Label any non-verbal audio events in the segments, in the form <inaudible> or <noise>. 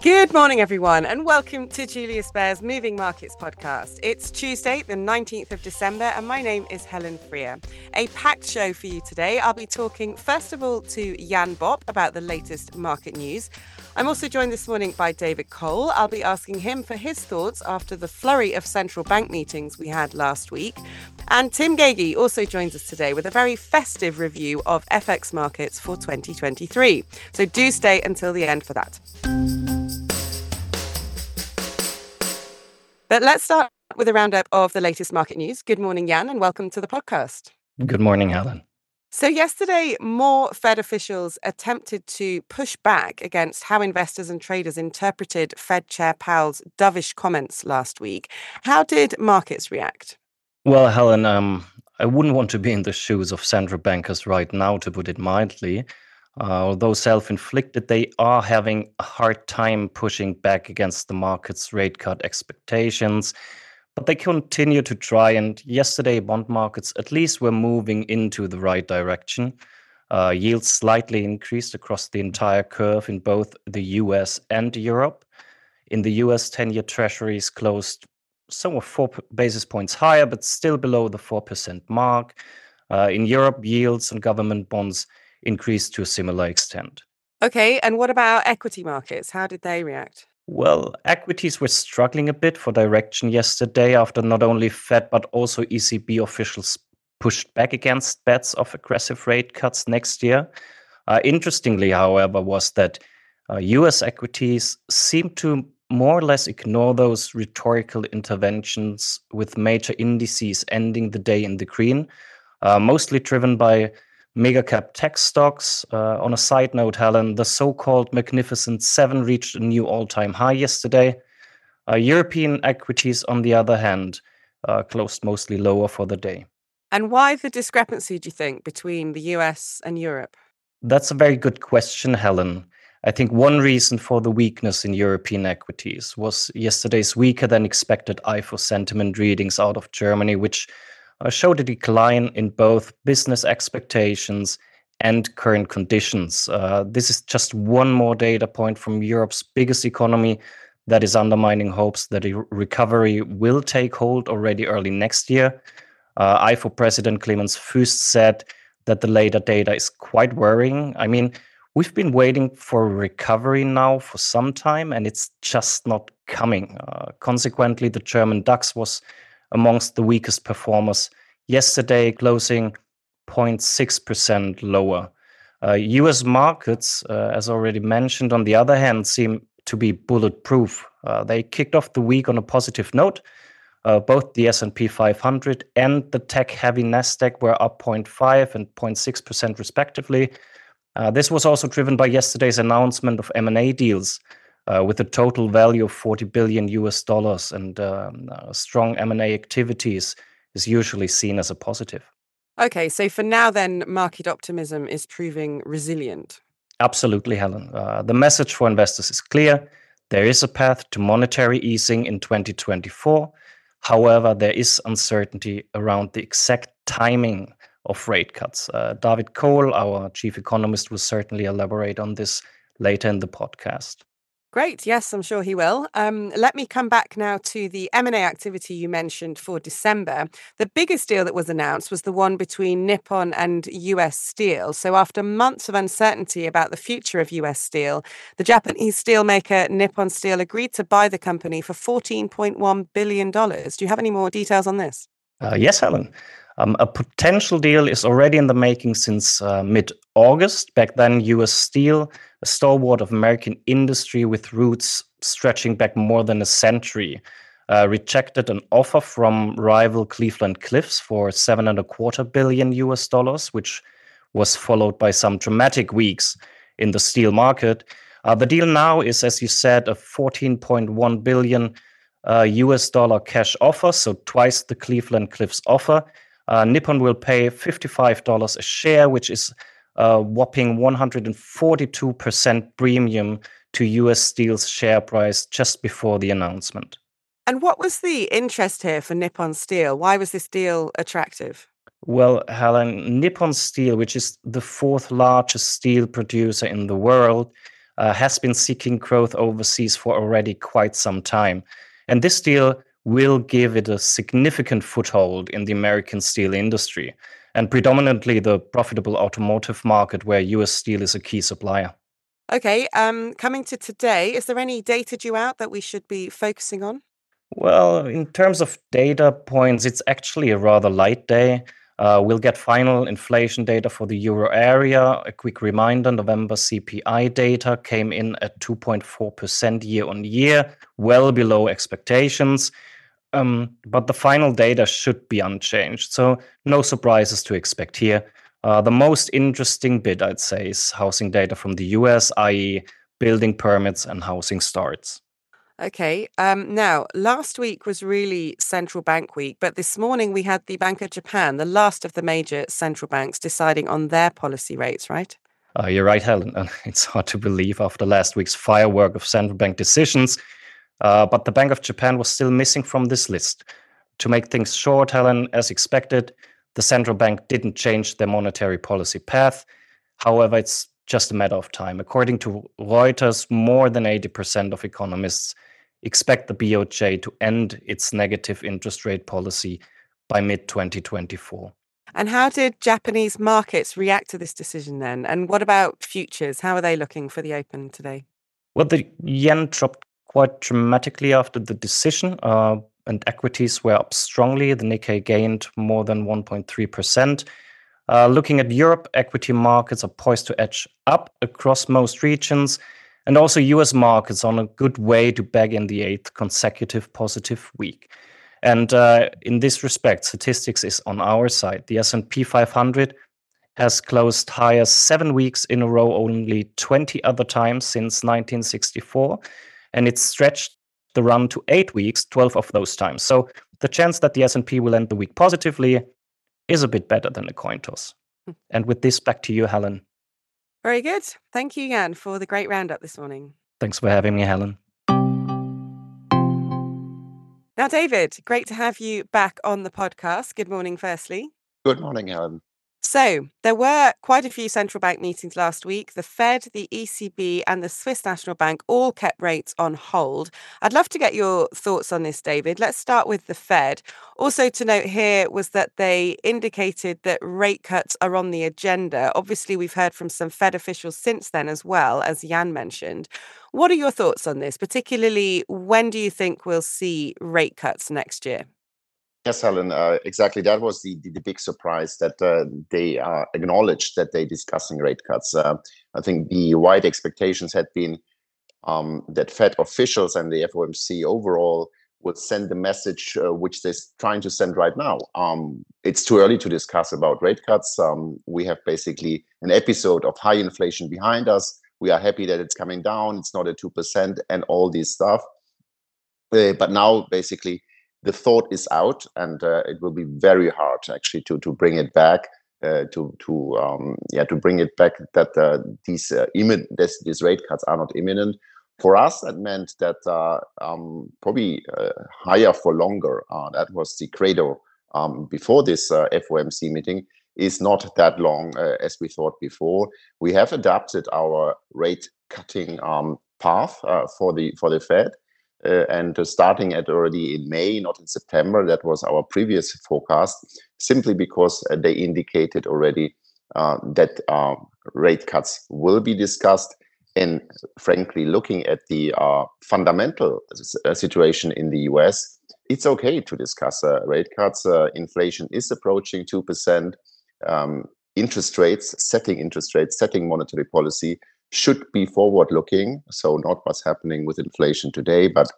Good morning, everyone, and welcome to Julius Baer's Moving Markets podcast. It's Tuesday, the 19th of December, and my name is Helen Freer. A packed show for you today. I'll be talking, first of all, to Jan Bopp about the latest market news. I'm also joined this morning by David Kohl. I'll be asking him for his thoughts after the flurry of central bank meetings we had last week. And Tim Gagie also joins us today with a very festive review of FX markets for 2023. So do stay until the end for that. But let's start with a roundup of the latest market news. Good morning, Jan, and welcome to the podcast. Good morning, Helen. So, yesterday, more Fed officials attempted to push back against how investors and traders interpreted Fed Chair Powell's dovish comments last week. How did markets react? Well, Helen, um, I wouldn't want to be in the shoes of central bankers right now, to put it mildly. Uh, although self inflicted, they are having a hard time pushing back against the market's rate cut expectations. But they continue to try, and yesterday, bond markets at least were moving into the right direction. Uh, yields slightly increased across the entire curve in both the US and Europe. In the US, 10 year treasuries closed somewhat four basis points higher, but still below the 4% mark. Uh, in Europe, yields on government bonds increased to a similar extent. Okay, and what about equity markets? How did they react? Well, equities were struggling a bit for direction yesterday after not only Fed but also ECB officials pushed back against bets of aggressive rate cuts next year. Uh, interestingly, however, was that uh, US equities seemed to more or less ignore those rhetorical interventions with major indices ending the day in the green, uh, mostly driven by mega cap tech stocks. Uh, on a side note, Helen, the so called Magnificent Seven reached a new all time high yesterday. Uh, European equities, on the other hand, uh, closed mostly lower for the day. And why the discrepancy, do you think, between the US and Europe? That's a very good question, Helen. I think one reason for the weakness in European equities was yesterday's weaker than expected IFO sentiment readings out of Germany, which uh, showed a decline in both business expectations and current conditions. Uh, this is just one more data point from Europe's biggest economy that is undermining hopes that a recovery will take hold already early next year. Uh, IFO President Clemens Fuest said that the later data is quite worrying. I mean, we've been waiting for recovery now for some time, and it's just not coming. Uh, consequently, the German DAX was amongst the weakest performers yesterday, closing 0.6% lower. Uh, US markets, uh, as already mentioned, on the other hand, seem to be bulletproof. Uh, they kicked off the week on a positive note. Uh, both the S&P 500 and the tech-heavy Nasdaq were up 0.5 and 0.6% respectively. Uh, this was also driven by yesterday's announcement of M&A deals uh, with a total value of 40 billion US dollars and um, uh, strong M&A activities is usually seen as a positive. Okay, so for now, then, market optimism is proving resilient. Absolutely, Helen. Uh, the message for investors is clear. There is a path to monetary easing in 2024. However, there is uncertainty around the exact timing of rate cuts. Uh, David Kohl, our chief economist, will certainly elaborate on this later in the podcast. Great. Yes, I'm sure he will. Um, let me come back now to the M&A activity you mentioned for December. The biggest deal that was announced was the one between Nippon and US Steel. So after months of uncertainty about the future of US Steel, the Japanese steelmaker Nippon Steel agreed to buy the company for $14.1 billion. Do you have any more details on this? Uh, yes, Helen. Um, a potential deal is already in the making since uh, mid August. Back then, US Steel, a stalwart of American industry with roots stretching back more than a century, uh, rejected an offer from rival Cleveland Cliffs for seven and a quarter billion US dollars, which was followed by some dramatic weeks in the steel market. Uh, the deal now is, as you said, a 14.1 billion uh, US dollar cash offer, so twice the Cleveland Cliffs offer. Uh, Nippon will pay $55 a share, which is a whopping 142% premium to US Steel's share price just before the announcement. And what was the interest here for Nippon Steel? Why was this deal attractive? Well, Helen, Nippon Steel, which is the fourth largest steel producer in the world, uh, has been seeking growth overseas for already quite some time. And this deal will give it a significant foothold in the American steel industry and predominantly the profitable automotive market where US Steel is a key supplier. Okay, um, coming to today, is there any data due out that we should be focusing on? Well, in terms of data points, it's actually a rather light day. Uh, we'll get final inflation data for the euro area. A quick reminder November CPI data came in at 2.4% year on year, well below expectations. Um, but the final data should be unchanged. So, no surprises to expect here. Uh, the most interesting bit, I'd say, is housing data from the US, i.e., building permits and housing starts. Okay. Um, now, last week was really central bank week, but this morning we had the Bank of Japan, the last of the major central banks, deciding on their policy rates, right? Uh, you're right, Helen. <laughs> It's hard to believe after last week's firework of central bank decisions uh, but the Bank of Japan was still missing from this list. To make things short, Helen, as expected, the central bank didn't change their monetary policy path. However, it's just a matter of time. According to Reuters, more than 80% of economists expect the BOJ to end its negative interest rate policy by mid 2024. And how did Japanese markets react to this decision then? And what about futures? How are they looking for the open today? Well, the yen dropped quite dramatically after the decision, uh, and equities were up strongly. The Nikkei gained more than 1.3%. Uh, looking at Europe, equity markets are poised to edge up across most regions, and also US markets on a good way to bag in the eighth consecutive positive week. And uh, in this respect, statistics is on our side. The S&P 500 has closed higher seven weeks in a row, only 20 other times since 1964 and it's stretched the run to eight weeks, 12 of those times. So the chance that the S&P will end the week positively is a bit better than a coin toss. Hmm. and with this, back to you, Helen. Very good. Thank you, Jan, for the great roundup this morning. Thanks for having me, Helen. Now, David, great to have you back on the podcast. Good morning, firstly. Good morning, Helen. So, there were quite a few central bank meetings last week. The Fed, the ECB, and the Swiss National Bank all kept rates on hold. I'd love to get your thoughts on this, David. Let's start with the Fed. Also, to note here was that they indicated that rate cuts are on the agenda. Obviously, we've heard from some Fed officials since then as well, as Jan mentioned. What are your thoughts on this? Particularly, when do you think we'll see rate cuts next year? Yes, Helen, uh, exactly. That was the, the, the big surprise that uh, they uh, acknowledged that they're discussing rate cuts. Uh, I think the wide expectations had been um, that Fed officials and the FOMC overall would send the message uh, which they're trying to send right now. Um, it's too early to discuss about rate cuts. Um, we have basically an episode of high inflation behind us. We are happy that it's coming down. It's not at 2% and all this stuff. Uh, but now, basically, the thought is out, and uh, it will be very hard actually to to bring it back. Uh, to to um, yeah to bring it back that uh, these uh, imminent this, these rate cuts are not imminent. For us, that meant that uh, um, probably uh, higher for longer. Uh, that was the credo um, before this FOMC meeting. Is not that long as we thought before. We have adapted our rate cutting um, path for the for the Fed. Uh, and uh, starting at already in May, not in September. That was our previous forecast, simply because uh, they indicated already uh, that uh, rate cuts will be discussed. And frankly, looking at the uh, fundamental situation in the US, it's okay to discuss rate cuts. inflation is approaching 2%. Um, interest rates, setting interest rates, setting monetary policy should be forward looking. So, not what's happening with inflation today, but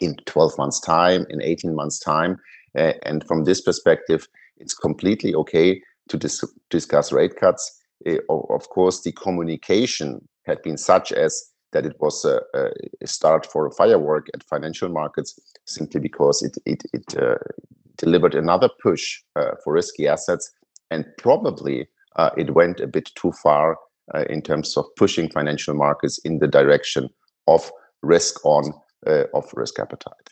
in 12 months' time, in 18 months' time. Uh, and from this perspective, it's completely okay to dis- discuss rate cuts. Uh, of course, the communication had been such as that it was a, a start for a firework at financial markets simply because it, it, it uh, delivered another push uh, for risky assets and probably uh, it went a bit too far uh, in terms of pushing financial markets in the direction of risk on uh, of risk appetite.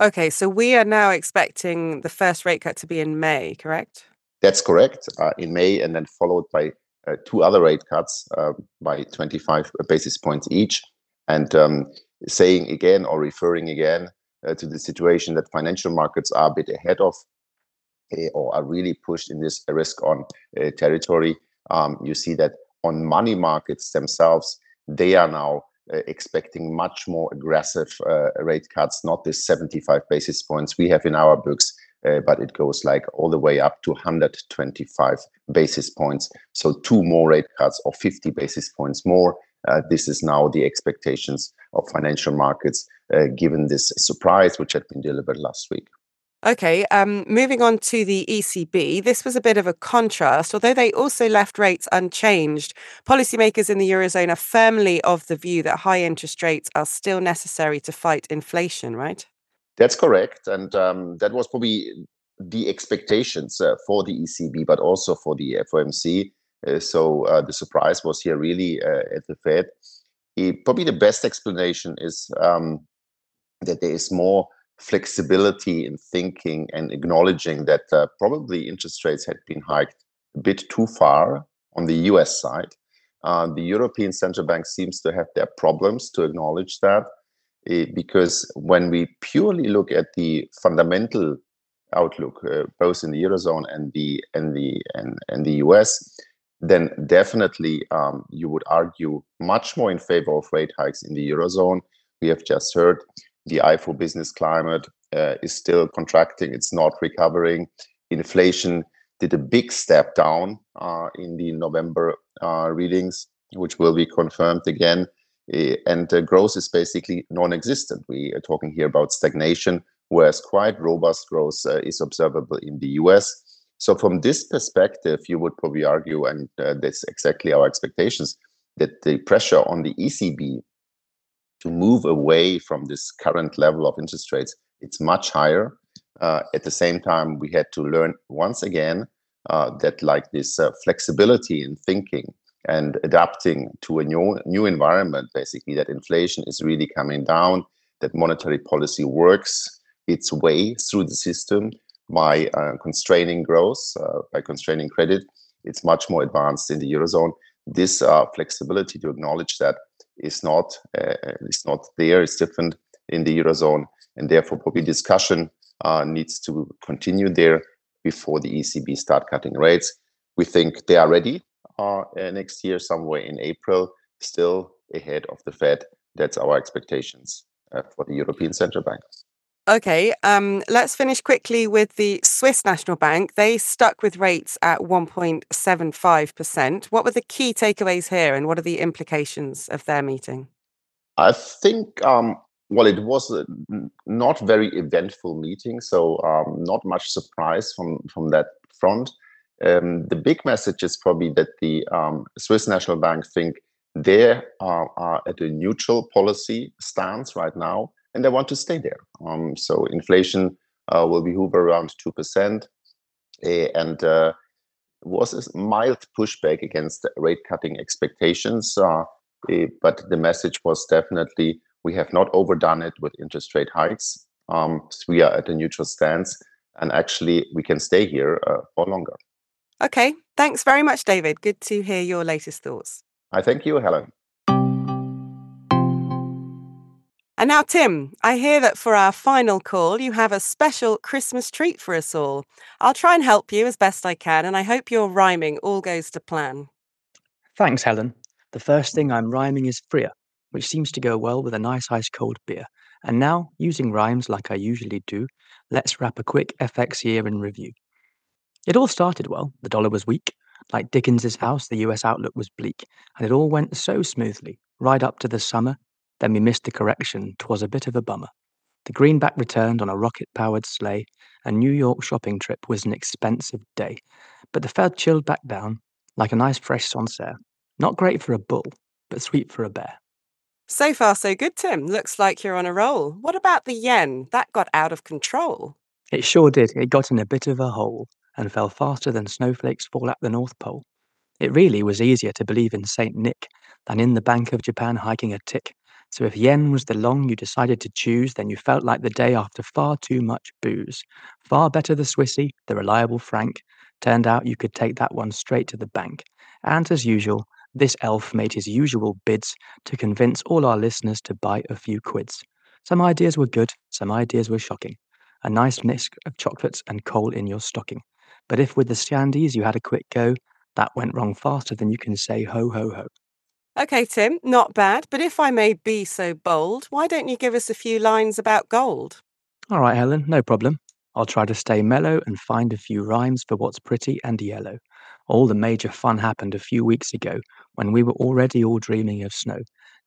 Okay, so we are now expecting the first rate cut to be in May, correct? That's correct, uh, in May, and then followed by uh, two other rate cuts uh, by 25 basis points each, and um, saying again or referring again uh, to the situation that financial markets are a bit ahead of uh, or are really pushed in this risk on uh, territory. Um, you see that on money markets themselves, they are now uh, expecting much more aggressive uh, rate cuts, not the 75 basis points we have in our books, uh, but it goes like all the way up to 125 basis points. So two more rate cuts or 50 basis points more. Uh, this is now the expectations of financial markets, uh, given this surprise which had been delivered last week. Okay, um, moving on to the ECB, this was a bit of a contrast. Although they also left rates unchanged, policymakers in the Eurozone are firmly of the view that high interest rates are still necessary to fight inflation, right? That's correct. And um, that was probably the expectations uh, for the ECB, but also for the FOMC. Uh, so uh, the surprise was here really uh, at the Fed. It, probably the best explanation is um, that there is more flexibility in thinking and acknowledging that uh, probably interest rates had been hiked a bit too far on the US side. Uh, the European Central Bank seems to have their problems to acknowledge that uh, because when we purely look at the fundamental outlook, uh, both in the Eurozone and the, and, the, and, and the US, then definitely um, you would argue much more in favor of rate hikes in the Eurozone. We have just heard the ifo business climate uh, is still contracting it's not recovering. Inflation did a big step down uh, in the november uh, readings which will be confirmed again. Uh, and growth is basically non-existent. We are talking here about stagnation whereas quite robust growth uh, is observable in the us so from this perspective you would probably argue and uh, that's exactly our expectations that the pressure on the ecb to move away from this current level of interest rates, it's much higher. Uh, at the same time, we had to learn once again uh, that like this uh, flexibility in thinking and adapting to a new new environment, basically that inflation is really coming down, that monetary policy works its way through the system by uh, constraining growth, uh, by constraining credit. It's much more advanced in the eurozone. This uh, flexibility to acknowledge that is not uh, is not there. It's different in the eurozone, and therefore probably discussion uh, needs to continue there before the ECB start cutting rates. We think they are ready uh, next year, somewhere in April, still ahead of the Fed. That's our expectations for the European Central Bank. Okay, um, let's finish quickly with the Swiss National Bank. They stuck with rates at 1.75%. What were the key takeaways here and what are the implications of their meeting? I think, um, well, it was a not very eventful meeting, so um, not much surprise from, from that front. Um, the big message is probably that the um, Swiss National Bank think they are, are at a neutral policy stance right now and they want to stay there. Um, so inflation uh, will be hover around two percent, uh, and uh, was a mild pushback against rate cutting expectations. Uh, eh, but the message was definitely we have not overdone it with interest rate hikes. Um, so we are at a neutral stance, and actually we can stay here uh, for longer. Okay, thanks very much, David. Good to hear your latest thoughts. I thank you, Helen. And now, Tim, I hear that for our final call, you have a special Christmas treat for us all. I'll try and help you as best I can, and I hope your rhyming all goes to plan. Thanks, Helen. The first thing I'm rhyming is Freer, which seems to go well with a nice ice cold beer. And now, using rhymes like I usually do, let's wrap a quick FX year in review. It all started well. The dollar was weak. Like Dickens's house, the US outlook was bleak, and it all went so smoothly, right up to the summer then we missed the correction. 'Twas a bit of a bummer. The greenback returned on a rocket powered sleigh. A New York shopping trip was an expensive day. But the Fed chilled back down like a nice fresh Sancerre. Not great for a bull, but sweet for a bear. So far, so good, Tim. Looks like you're on a roll. What about the yen? That got out of control. It sure did. It got in a bit of a hole and fell faster than snowflakes fall at the North Pole. It really was easier to believe in St. Nick than in the Bank of Japan hiking a tick. So if yen was the long you decided to choose, then you felt like the day after far too much booze. Far better the Swissy, the reliable franc, Turned out you could take that one straight to the bank. And as usual, this elf made his usual bids to convince all our listeners to buy a few quids. Some ideas were good, some ideas were shocking. A nice mix of chocolates and coal in your stocking. But if with the shandies you had a quick go, that went wrong faster than you can say ho ho ho. Okay, Tim, not bad. But if I may be so bold, why don't you give us a few lines about gold? All right, Helen, no problem. I'll try to stay mellow and find a few rhymes for what's pretty and yellow. All the major fun happened a few weeks ago when we were already all dreaming of snow.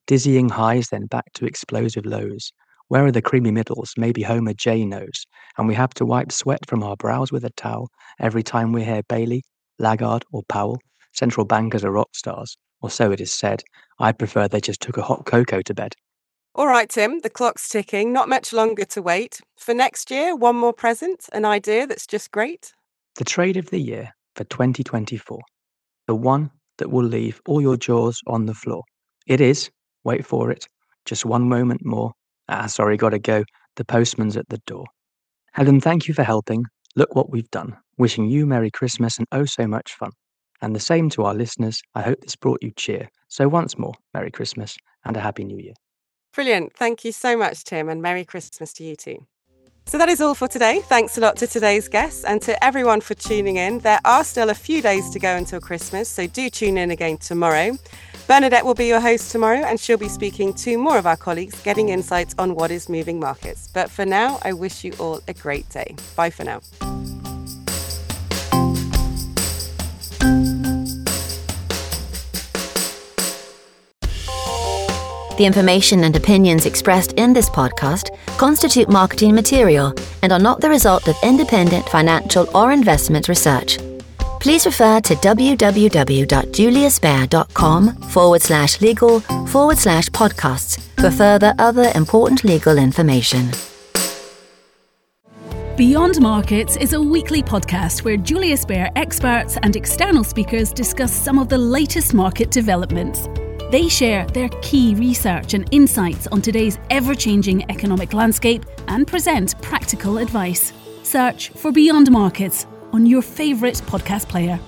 Dizzying highs, then back to explosive lows. Where are the creamy middles? Maybe Homer J knows. And we have to wipe sweat from our brows with a towel every time we hear Bailey, Lagarde, or Powell. Central bankers are rock stars, or so it is said. I prefer they just took a hot cocoa to bed. All right, Tim, the clock's ticking. Not much longer to wait. For next year, one more present, an idea that's just great. The trade of the year for 2024. The one that will leave all your jaws on the floor. It is, wait for it, just one moment more. Ah, sorry, gotta go. The postman's at the door. Helen, thank you for helping. Look what we've done. Wishing you Merry Christmas and oh so much fun. And the same to our listeners. I hope this brought you cheer. So once more, Merry Christmas and a Happy New Year. Brilliant. Thank you so much, Tim, and Merry Christmas to you too. So that is all for today. Thanks a lot to today's guests and to everyone for tuning in. There are still a few days to go until Christmas, so do tune in again tomorrow. Bernadette will be your host tomorrow, and she'll be speaking to more of our colleagues, getting insights on what is moving markets. But for now, I wish you all a great day. Bye for now. The information and opinions expressed in this podcast constitute marketing material and are not the result of independent financial or investment research. Please refer to www.juliusbaer.com forward slash legal forward slash podcasts for further other important legal information. Beyond Markets is a weekly podcast where Julius Baer experts and external speakers discuss some of the latest market developments. They share their key research and insights on today's ever changing economic landscape and present practical advice. Search for Beyond Markets on your favourite podcast player.